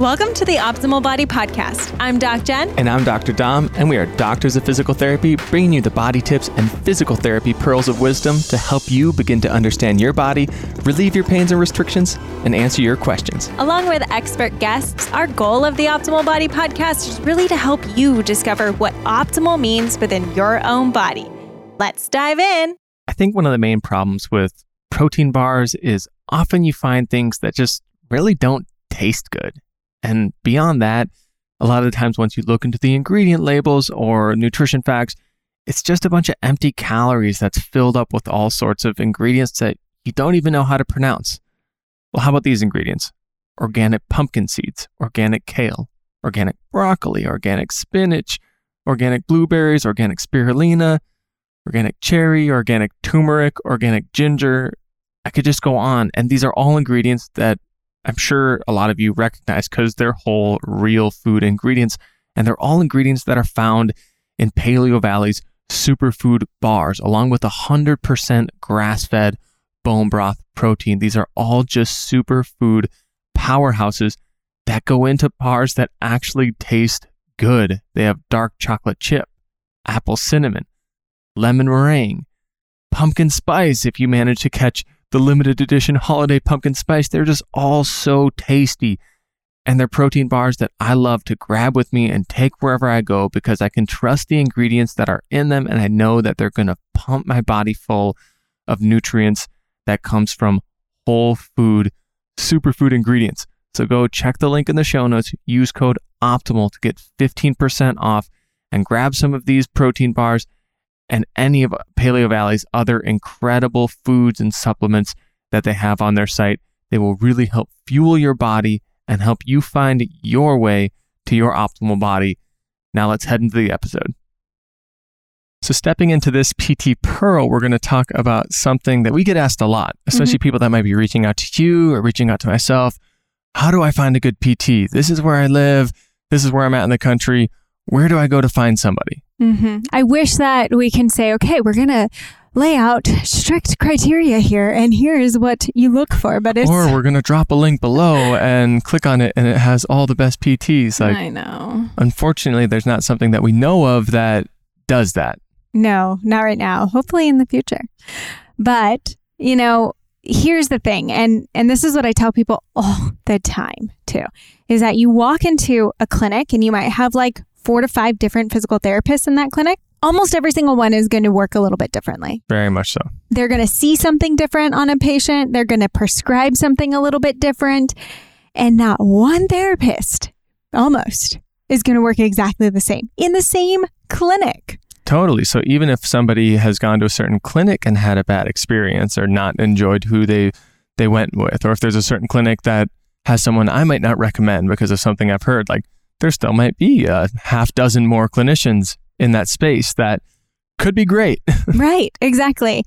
Welcome to the Optimal Body Podcast. I'm Doc Jen. And I'm Dr. Dom, and we are doctors of physical therapy, bringing you the body tips and physical therapy pearls of wisdom to help you begin to understand your body, relieve your pains and restrictions, and answer your questions. Along with expert guests, our goal of the Optimal Body Podcast is really to help you discover what optimal means within your own body. Let's dive in. I think one of the main problems with protein bars is often you find things that just really don't taste good. And beyond that, a lot of the times once you look into the ingredient labels or nutrition facts, it's just a bunch of empty calories that's filled up with all sorts of ingredients that you don't even know how to pronounce. Well, how about these ingredients? Organic pumpkin seeds, organic kale, organic broccoli, organic spinach, organic blueberries, organic spirulina, organic cherry, organic turmeric, organic ginger. I could just go on. And these are all ingredients that I'm sure a lot of you recognize because they're whole, real food ingredients. And they're all ingredients that are found in Paleo Valley's superfood bars, along with 100% grass fed bone broth protein. These are all just superfood powerhouses that go into bars that actually taste good. They have dark chocolate chip, apple cinnamon, lemon meringue, pumpkin spice if you manage to catch the limited edition holiday pumpkin spice. They're just all so tasty. And they're protein bars that I love to grab with me and take wherever I go because I can trust the ingredients that are in them and I know that they're going to pump my body full of nutrients that comes from whole food, superfood ingredients. So go check the link in the show notes, use code OPTIMAL to get 15% off and grab some of these protein bars and any of Paleo Valley's other incredible foods and supplements that they have on their site. They will really help fuel your body and help you find your way to your optimal body. Now let's head into the episode. So, stepping into this PT Pearl, we're going to talk about something that we get asked a lot, especially mm-hmm. people that might be reaching out to you or reaching out to myself. How do I find a good PT? This is where I live. This is where I'm at in the country. Where do I go to find somebody? Mm-hmm. I wish that we can say, okay, we're going to lay out strict criteria here, and here's what you look for. But it's or we're going to drop a link below and click on it, and it has all the best PTs. Like, I know. Unfortunately, there's not something that we know of that does that. No, not right now. Hopefully, in the future. But you know, here's the thing, and and this is what I tell people all the time too, is that you walk into a clinic and you might have like four to five different physical therapists in that clinic, almost every single one is going to work a little bit differently. Very much so. They're going to see something different on a patient, they're going to prescribe something a little bit different, and not one therapist almost is going to work exactly the same in the same clinic. Totally. So even if somebody has gone to a certain clinic and had a bad experience or not enjoyed who they they went with, or if there's a certain clinic that has someone I might not recommend because of something I've heard, like there still might be a half dozen more clinicians in that space that could be great. right, exactly.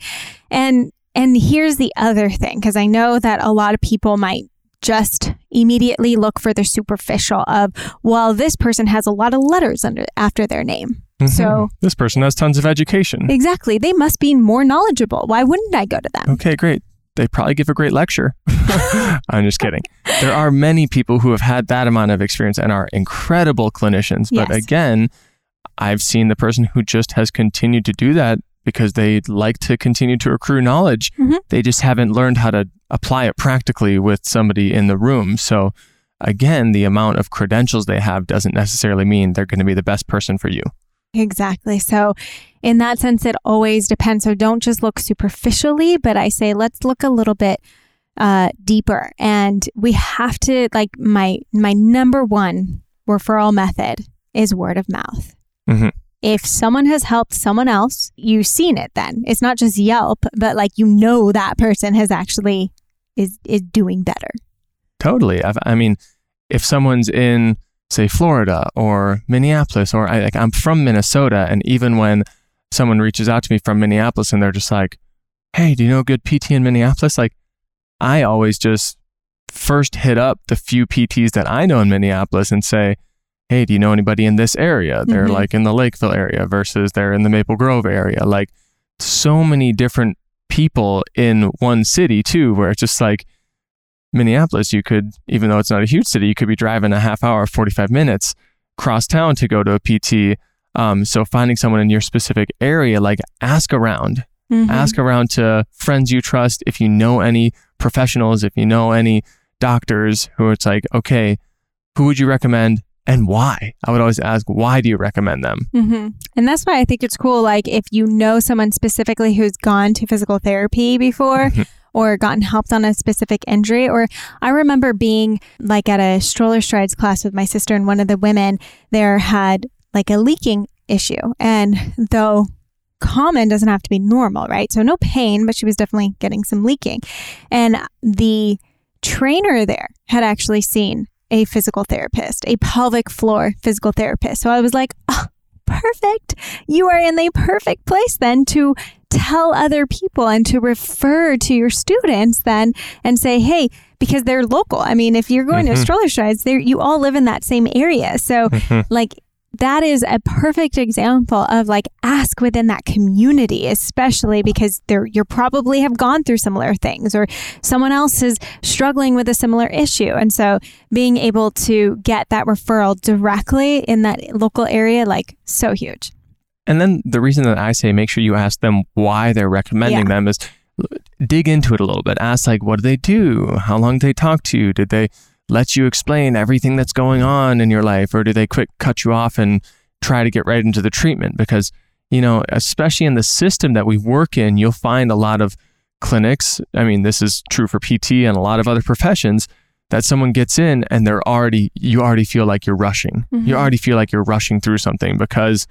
And and here's the other thing because I know that a lot of people might just immediately look for the superficial of well this person has a lot of letters under after their name. Mm-hmm. So this person has tons of education. Exactly. They must be more knowledgeable. Why wouldn't I go to them? Okay, great they probably give a great lecture. I'm just kidding. There are many people who have had that amount of experience and are incredible clinicians. But yes. again, I've seen the person who just has continued to do that because they like to continue to accrue knowledge. Mm-hmm. They just haven't learned how to apply it practically with somebody in the room. So, again, the amount of credentials they have doesn't necessarily mean they're going to be the best person for you. Exactly. So, in that sense, it always depends. So, don't just look superficially, but I say let's look a little bit uh, deeper. And we have to like my my number one referral method is word of mouth. Mm-hmm. If someone has helped someone else, you've seen it. Then it's not just Yelp, but like you know that person has actually is is doing better. Totally. I've, I mean, if someone's in say Florida or Minneapolis or I, like I'm from Minnesota and even when someone reaches out to me from Minneapolis and they're just like, "Hey, do you know a good PT in Minneapolis?" like I always just first hit up the few PTs that I know in Minneapolis and say, "Hey, do you know anybody in this area?" They're mm-hmm. like in the Lakeville area versus they're in the Maple Grove area. Like so many different people in one city too where it's just like Minneapolis, you could, even though it's not a huge city, you could be driving a half hour, 45 minutes cross town to go to a PT. Um, so finding someone in your specific area, like ask around, Mhm. ask around to friends you trust. If you know any professionals, if you know any doctors who it's like, okay, who would you recommend and why? I would always ask, why do you recommend them? hmm And that's why I think it's cool. Like, if you know someone specifically who's gone to physical therapy before Mhm. Or gotten helped on a specific injury, or I remember being like at a stroller strides class with my sister, and one of the women there had like a leaking issue. And though common doesn't have to be normal, right? So no pain, but she was definitely getting some leaking. And the trainer there had actually seen a physical therapist, a pelvic floor physical therapist. So I was like, oh, perfect. You are in the perfect place then to tell other people and to refer to your students then and say, hey, because they're local. I mean, if you're going to Mhm. stroller strides, there you all live in that same area. So like that is a perfect example of like ask within that community, especially because they're you probably have gone through similar things or someone else is struggling with a similar issue. And so being able to get that referral directly in that local area, like so huge. And then the reason that I say make sure you ask them why they're recommending Yeah. them is dig into it a little bit. Ask like, what do they do? How long did they talk to you? Did they let you explain everything that's going on in your life, or do they quick cut you off and try to get right into the treatment? Because you know, especially in the system that we work in, you'll find a lot of clinics. I mean, this is true for PT and a lot of other professions. That someone gets in and they're already, you already feel like you're rushing. Mhm. You already feel like you're rushing through something because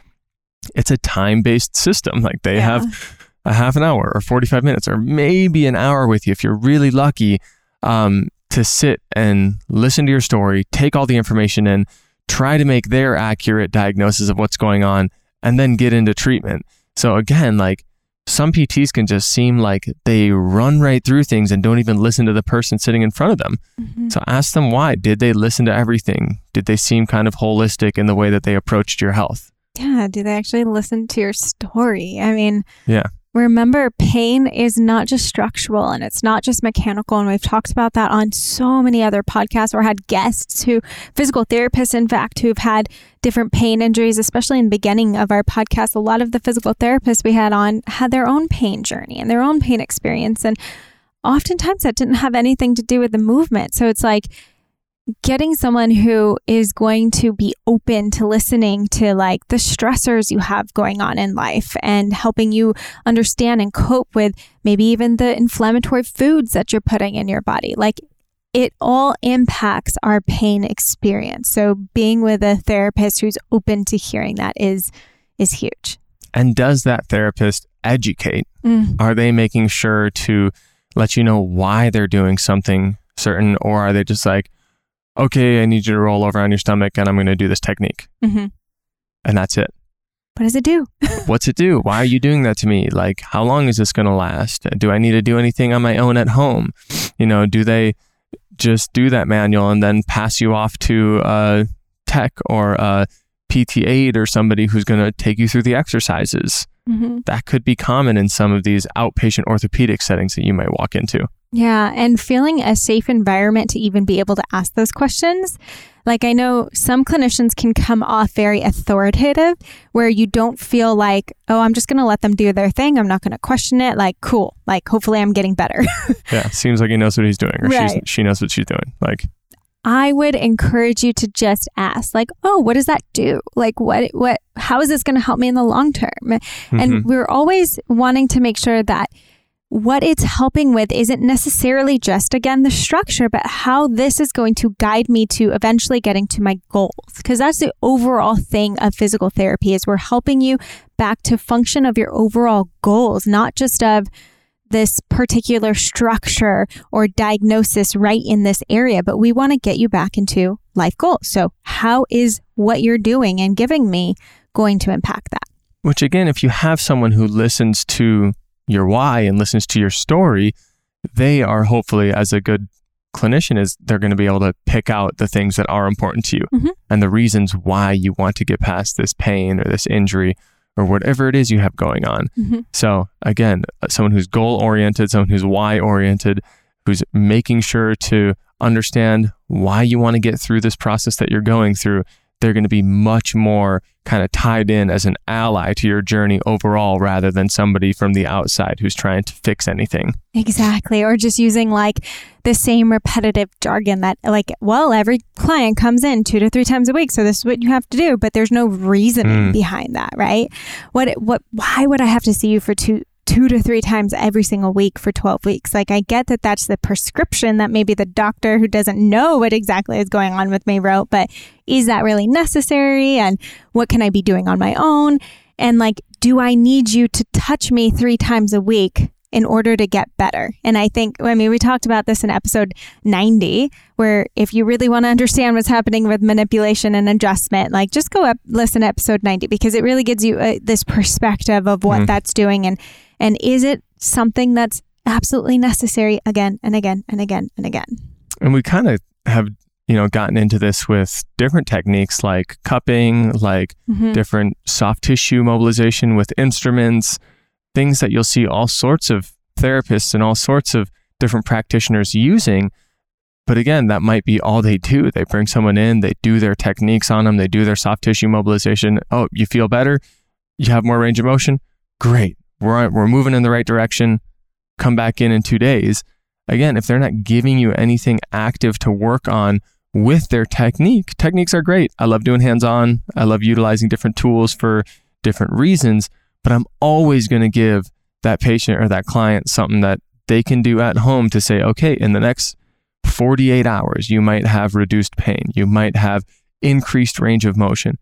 it's a time based system. Like they Yeah. have a half an hour or 45 minutes or maybe an hour with you if you're really lucky um, to sit and listen to your story, take all the information in, try to make their accurate diagnosis of what's going on, and then get into treatment. So, again, like some PTs can just seem like they run right through things and don't even listen to the person sitting in front of them. Mhm. So, ask them why. Did they listen to everything? Did they seem kind of holistic in the way that they approached your health? Yeah. Do they actually listen to your story? I mean, Yeah. Remember, pain is not just structural and it's not just mechanical. And we've talked about that on so many other podcasts or had guests who, physical therapists, in fact, who've had different pain injuries, especially in the beginning of our podcast. A lot of the physical therapists we had on had their own pain journey and their own pain experience. And oftentimes that didn't have anything to do with the movement. So it's like, getting someone who is going to be open to listening to like the stressors you have going on in life and helping you understand and cope with maybe even the inflammatory foods that you're putting in your body like it all impacts our pain experience so being with a therapist who's open to hearing that is is huge And does that therapist educate? Mm. Are they making sure to let you know why they're doing something certain, or are they just like, okay, I need you to roll over on your stomach and I'm going to do this technique? hmm And that's it. what does it do What's it do? Why are you doing that to me? Like, how long is this going to last? Do I need to do anything on my own at home? You know, do they just do that manual and then pass you off to a tech or a PT aide or somebody who's going to take you through the exercises? hmm That could be common in some of these outpatient orthopedic settings that you might walk into. Yeah, and feeling a safe environment to even be able to ask those questions. Like, I know some clinicians can come off very authoritative where you don't feel like, oh, I'm just going to let them do their thing. I'm not going to question it. Like, cool. Like, hopefully I'm getting better. Yeah, seems like he knows what he's doing, or she's, Right. she knows what she's doing. Like, I would encourage you to just ask, like, oh, what does that do? Like, what, what, how is this going to help me in the long term? mhm. And we're always wanting to make sure that what it's helping with isn't necessarily just, again, the structure, but how this is going to guide me to eventually getting to my goals. Because that's the overall thing of physical therapy is we're helping you back to function of your overall goals, not just of this particular structure or diagnosis right in this area, but we want to get you back into life goals. So how is what you're doing and giving me going to impact that? Which again, if you have someone who listens to your why and listens to your story, they are hopefully as a good clinician is they're going to be able to pick out the things that are important to you Mhm. and the reasons why you want to get past this pain or this injury or whatever it is you have going on. Mhm. So again, someone who's goal oriented, someone who's why oriented, who's making sure to understand why you want to get through this process that you're going through, they're going to be much more kind of tied in as an ally to your journey overall rather than somebody from the outside who's trying to fix anything. Exactly. Or just using like the same repetitive jargon that, like, well, every client comes in two to three times a week. So this is what you have to do, but there's no reasoning Mm. behind that, right? What, what, why would I have to see you for two, two to three times every single week for 12 weeks? Like, I get that that's the prescription that maybe the doctor who doesn't know what exactly is going on with me wrote, but is that really necessary? And what can I be doing on my own? And like, do I need you to touch me three times a week in order to get better? And I think, I mean, we talked about this in episode 90, where if you really want to understand what's happening with manipulation and adjustment, like just go up, listen to episode 90, because it really gives you uh, this perspective of what Mhm. that's doing. And, and is it something that's absolutely necessary again and again and again and again? And we kind of have, you know, gotten into this with different techniques like cupping, like Mhm. different soft tissue mobilization with instruments, things that you'll see all sorts of therapists and all sorts of different practitioners using. But again, that might be all they do. They bring someone in, they do their techniques on them, they do their soft tissue mobilization. Oh, you feel better? You have more range of motion? Great. We're, we're moving in the right direction. Come back in in two days. Again, if they're not giving you anything active to work on with their technique, techniques are great. I love doing hands on. I love utilizing different tools for different reasons, but I'm always going to give that patient or that client something that they can do at home to say, okay, in the next 48 hours, you might have reduced pain. You might have increased range of motion.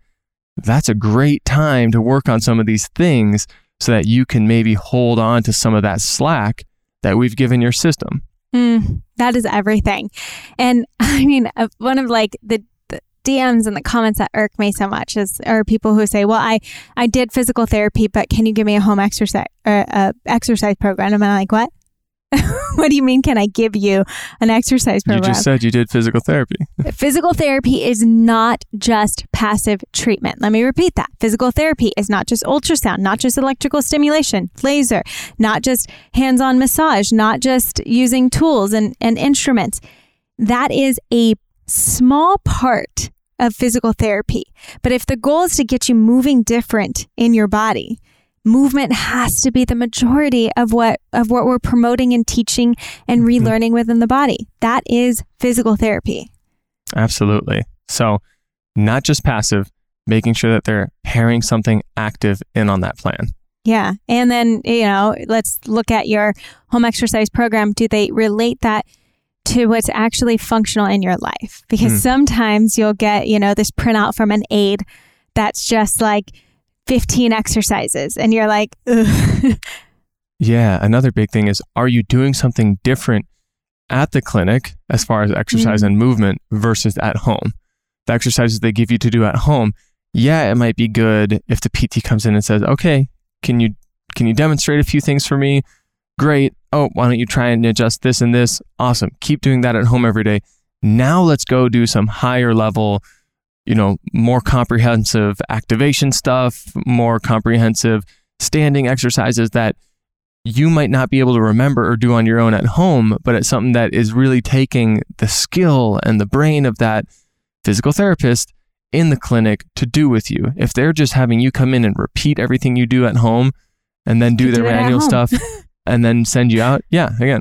That's a great time to work on some of these things so that you can maybe hold on to some of that slack that we've given your system. Mm, that is everything. And I mean, uh, one of like the, DMs and the comments that irk me so much is are people who say, "Well, I I did physical therapy, but can you give me a home exercise uh, uh, exercise program?" And I'm like, "What? what do you mean? Can I give you an exercise You just said you did physical therapy. Physical therapy is not just passive treatment. Let me repeat that. Physical therapy is not just ultrasound, not just electrical stimulation, laser, not just hands on massage, not just using tools and, and instruments. That is a small part of physical therapy. But if the goal is to get you moving different in your body, movement has to be the majority of what of what we're promoting and teaching and Mhm. relearning within the body. That is physical therapy. Absolutely. So, not just passive, making sure that they're pairing something active in on that plan. Yeah. And then, you know, let's look at your home exercise program. Do they relate that to what's actually functional in your life? Because Hmm. sometimes you'll get, you know, this printout from an aide that's just like 15 exercises and you're like, Ugh. Yeah. Another big thing is are you doing something different at the clinic as far as exercise Mm. and movement versus at home? The exercises they give you to do at home, yeah, it might be good if the PT comes in and says, okay, can you can you demonstrate a few things for me? Great. Oh, why don't you try and adjust this and this? Awesome. Keep doing that at home every day. Now let's go do some higher level, you know, more comprehensive activation stuff, more comprehensive standing exercises that you might not be able to remember or do on your own at home, but it's something that is really taking the skill and the brain of that physical therapist in the clinic to do with you. If they're just having you come in and repeat everything you do at home and then do Do their at manual stuff and then send you out, yeah, again,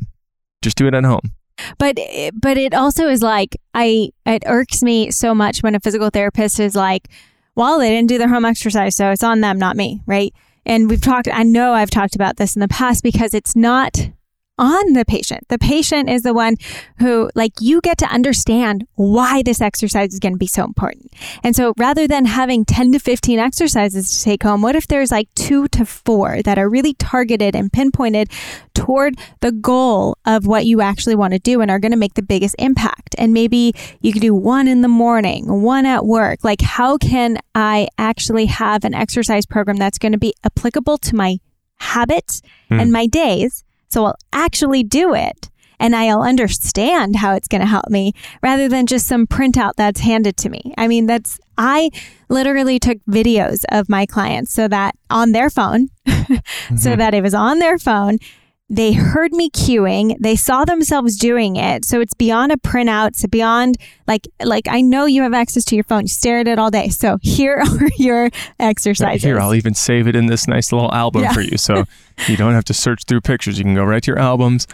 just do it at home. But but it also is like I it irks me so much when a physical therapist is like, well, they didn't do their home exercise, so it's on them, not me, right? And we've talked. I know I've talked about this in the past because it's not on the patient. The patient is the one who, like, you get to understand why this exercise is going to be so important. And so rather than having 10 to 15 exercises to take home, what if there's like two to four that are really targeted and pinpointed toward the goal of what you actually want to do and are going to make the biggest impact? And maybe you could do one in the morning, one at work. Like, how can I actually have an exercise program that's going to be applicable to my habits Hmm. and my days? So I'll actually do it and I'll understand how it's going to help me rather than just some printout that's handed to me. I mean, that's, I literally took videos of my clients so that on their phone, so Mhm. that it was on their phone. They heard me cueing they saw themselves doing it so it's beyond a printout it's beyond like like i know you have access to your phone you stare at it all day so here are your exercises Here, I'll even save it in this nice little album Yeah. for you. So you don't have to search through pictures. You can go right to your albums,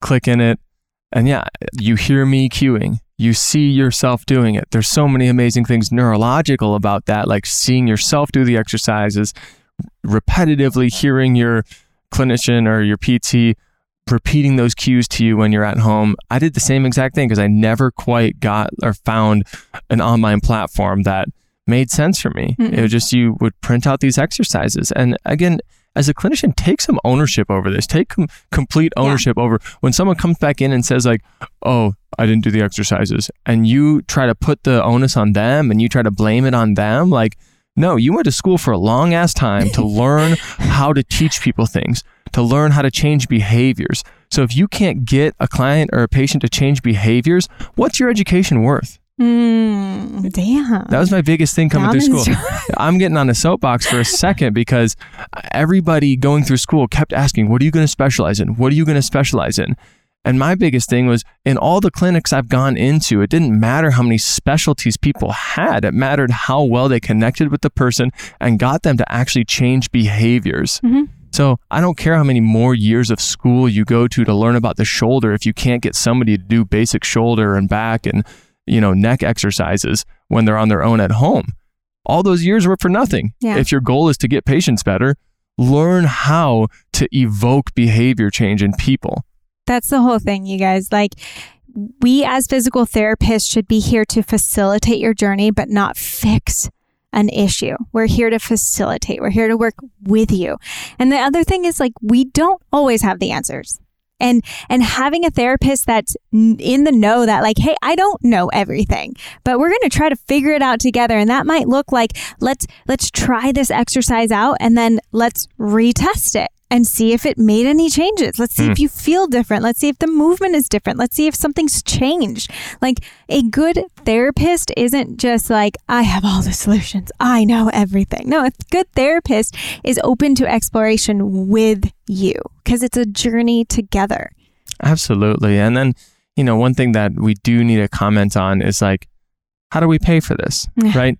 click in it. And yeah, you hear me cueing. You see yourself doing it. There's so many amazing things neurological about that, like seeing yourself do the exercises, repetitively hearing your clinician or your PT repeating those cues to you when you're at home. I did the same exact thing because I never quite got or found an online platform that made sense for me. Mm-mm. It was just you would print out these exercises. And again, as a clinician, take some ownership over this. Take com- complete Yeah. ownership over when someone comes back in and says like, "Oh, I didn't do the exercises," and you try to put the onus on them and you try to blame it on them. Like, no, you went to school for a long ass time to learn how to teach people things, to learn how to change behaviors. So if you can't get a client or a patient to change behaviors, what's your education worth? mm, damn That was my biggest thing coming Down through school. I'm getting on a soapbox for a second because everybody going through school kept asking, What are you going to specialize in? What are you going to specialize in? And my biggest thing was in all the clinics I've gone into, it didn't matter how many specialties people had. It mattered how well they connected with the person and got them to actually change behaviors. Mhm. So I don't care how many more years of school you go to to learn about the shoulder if you can't get somebody to do basic shoulder and back and you know neck exercises when they're on their own at home. All those years were for nothing. Yeah. If your goal is to get patients better, learn how to evoke behavior change in people. That's the whole thing, you guys. Like, we as physical therapists should be here to facilitate your journey, but not fix an issue. We're here to facilitate, we're here to work with you. And the other thing is, like, we don't always have the answers. And, and having a therapist that's in the know that like hey i don't know everything but we're going to try to figure it out together and that might look like let's let's try this exercise out and then let's retest it and see if it made any changes let's see Hmm. if you feel different let's see if the movement is different let's see if something's changed like a good therapist isn't just like i have all the solutions i know everything no a good therapist is open to exploration with you because it's a journey together Absolutely. And then, you know, one thing that we do need to comment on is like, how do we pay for this? Right.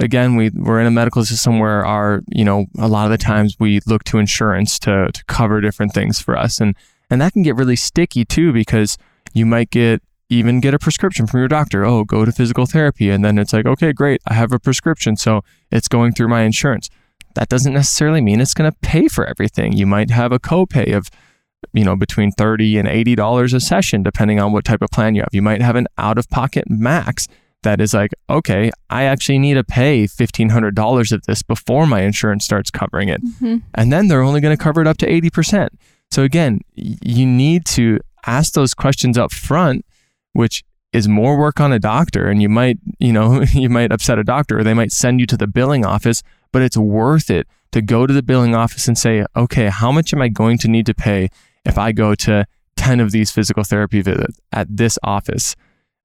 Again, we, we're in a medical system where our, you know, a lot of the times we look to insurance to, to cover different things for us. And, and that can get really sticky too, because you might get, even get a prescription from your doctor. Oh, go to physical therapy. And then it's like, okay, great. I have a prescription. So it's going through my insurance. That doesn't necessarily mean it's going to pay for everything. You might have a copay of you know, between 30 and $80 a session, depending on what type of plan you have. You might have an out of pocket max that is like, okay, I actually need to pay $1,500 of this before my insurance starts covering it. Mm-hmm. And then they're only going to cover it up to 80%. So again, you need to ask those questions up front, which is more work on a doctor. And you might, you know, you might upset a doctor or they might send you to the billing office, but it's worth it to go to the billing office and say, okay, how much am I going to need to pay if I go to 10 of these physical therapy visits at this office?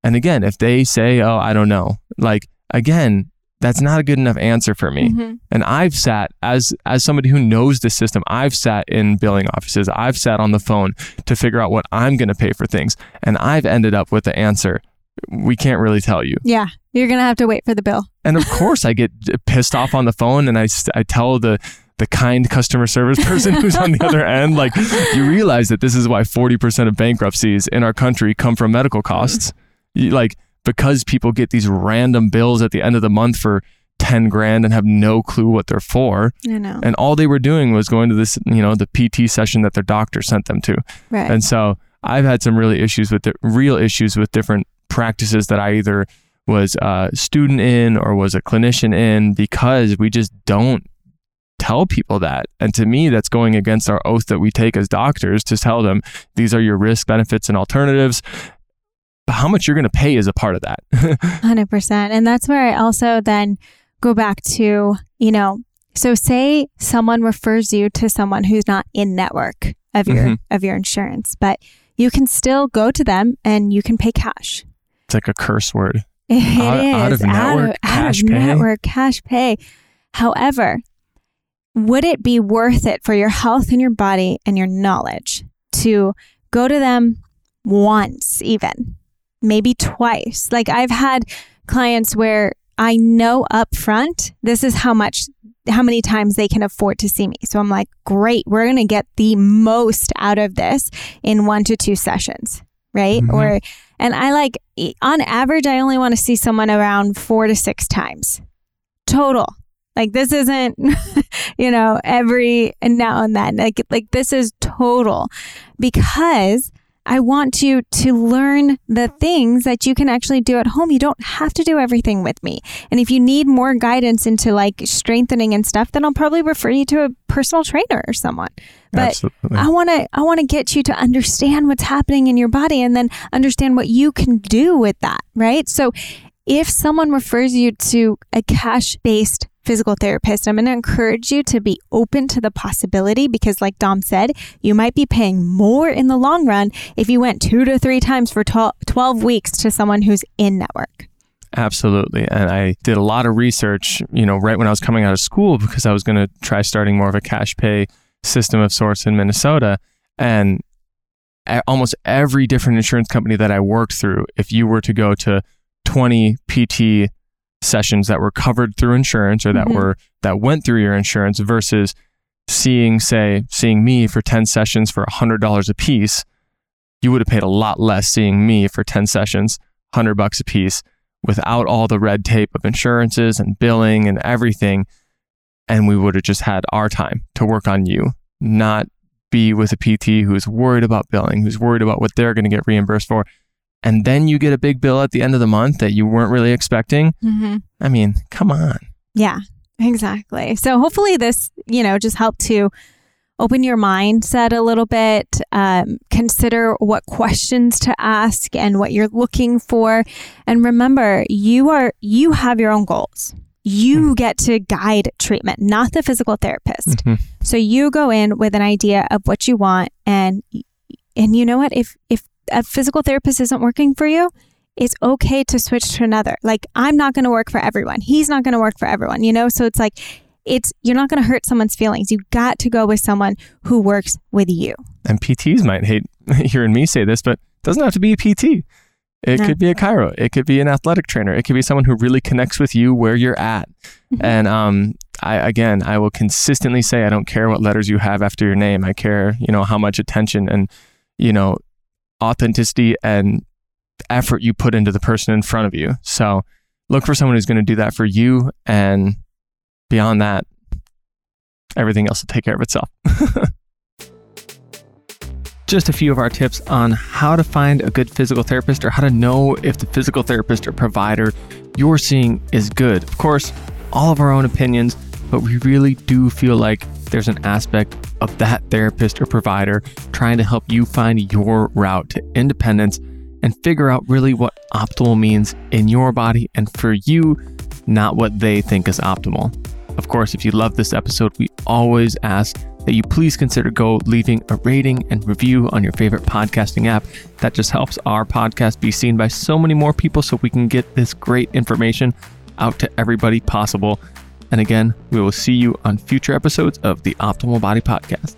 And again, if they say, oh, I don't know, like, again, that's not a good enough answer for me. Mhm. And I've sat as as somebody who knows the system, I've sat in billing offices, I've sat on the phone to figure out what I'm going to pay for things, and I've ended up with the answer we can't really tell you. Yeah, you're gonna have to wait for the bill. And of course, I get pissed off on the phone, and I I tell the the kind customer service person who's on the other end, like, you realize that this is why 40% of bankruptcies in our country come from medical costs. Like, because people get these random bills at the end of the month for 10 grand and have no clue what they're for. I know. And all they were doing was going to this, you know, the PT session that their doctor sent them to. right. And so I've had some really issues with the real issues with different practices that I either was a student in or was a clinician in because we just don't tell people that. And to me, that's going against our oath that we take as doctors to tell them these are your risk benefits and alternatives. But how much you're going to pay is a part of that. 100%. And that's where I also then go back to, you know, so say someone refers you to someone who's not in network of your Mhm. of your insurance, but you can still go to them and you can pay cash. it's like a curse word. It Out- out is of network, out cash of pay? network cash pay. However, would it be worth it for your health and your body and your knowledge to go to them once, even maybe twice? Like I've had clients where I know up front this is how much how many times they can afford to see me. So I'm like, great, we're going to get the most out of this in one to two sessions, right? Mm-hmm. Or, and I like, on average, I only want to see someone around four to six times total. Like this isn't, you know, every now and then. Like, like this is total because I want you to learn the things that you can actually do at home. You don't have to do everything with me. And if you need more guidance into like strengthening and stuff, then I'll probably refer you to a personal trainer or someone. But Absolutely. I want to I want to get you to understand what's happening in your body and then understand what you can do with that, right? So if someone refers you to a cash-based physical therapist, I'm going to encourage you to be open to the possibility because, like Dom said, you might be paying more in the long run if you went two to three times for 12 weeks to someone who's in network. Absolutely. And I did a lot of research, you know, right when I was coming out of school because I was going to try starting more of a cash pay system of sorts in Minnesota. And almost every different insurance company that I worked through, if you were to go to 20 PT sessions that were covered through insurance or that mm-hmm. were that went through your insurance versus seeing say seeing me for 10 sessions for $100 a piece you would have paid a lot less seeing me for 10 sessions 100 bucks a piece without all the red tape of insurances and billing and everything and we would have just had our time to work on you not be with a PT who's worried about billing who's worried about what they're going to get reimbursed for and then you get a big bill at the end of the month that you weren't really expecting. Mm-hmm. I mean, come on. Yeah, exactly. So hopefully this, you know, just helped to open your mindset a little bit, um, consider what questions to ask and what you're looking for. And remember, you are, you have your own goals. You mm-hmm. get to guide treatment, not the physical therapist. Mm-hmm. So you go in with an idea of what you want and and you know what if if a physical therapist isn't working for you, it's okay to switch to another. Like I'm not going to work for everyone. He's not going to work for everyone, you know? So it's like it's you're not going to hurt someone's feelings. You got to go with someone who works with you. And PTs might hate hearing me say this, but it doesn't have to be a PT. It no. could be a chiro. It could be an athletic trainer. It could be someone who really connects with you where you're at. Mm-hmm. And um, I again, I will consistently say, I don't care what letters you have after your name. I care, you know, how much attention and you know authenticity and effort you put into the person in front of you. So look for someone who's going to do that for you. And beyond that, everything else will take care of itself. Just a few of our tips on how to find a good physical therapist or how to know if the physical therapist or provider you're seeing is good. Of course, all of our own opinions, but we really do feel like there's an aspect of that therapist or provider trying to help you find your route to independence and figure out really what optimal means in your body and for you, not what they think is optimal. Of course, if you love this episode, we always ask that you please consider go leaving a rating and review on your favorite podcasting app. That just helps our podcast be seen by so many more people so we can get this great information out to everybody possible. And again, we will see you on future episodes of the Optimal Body Podcast.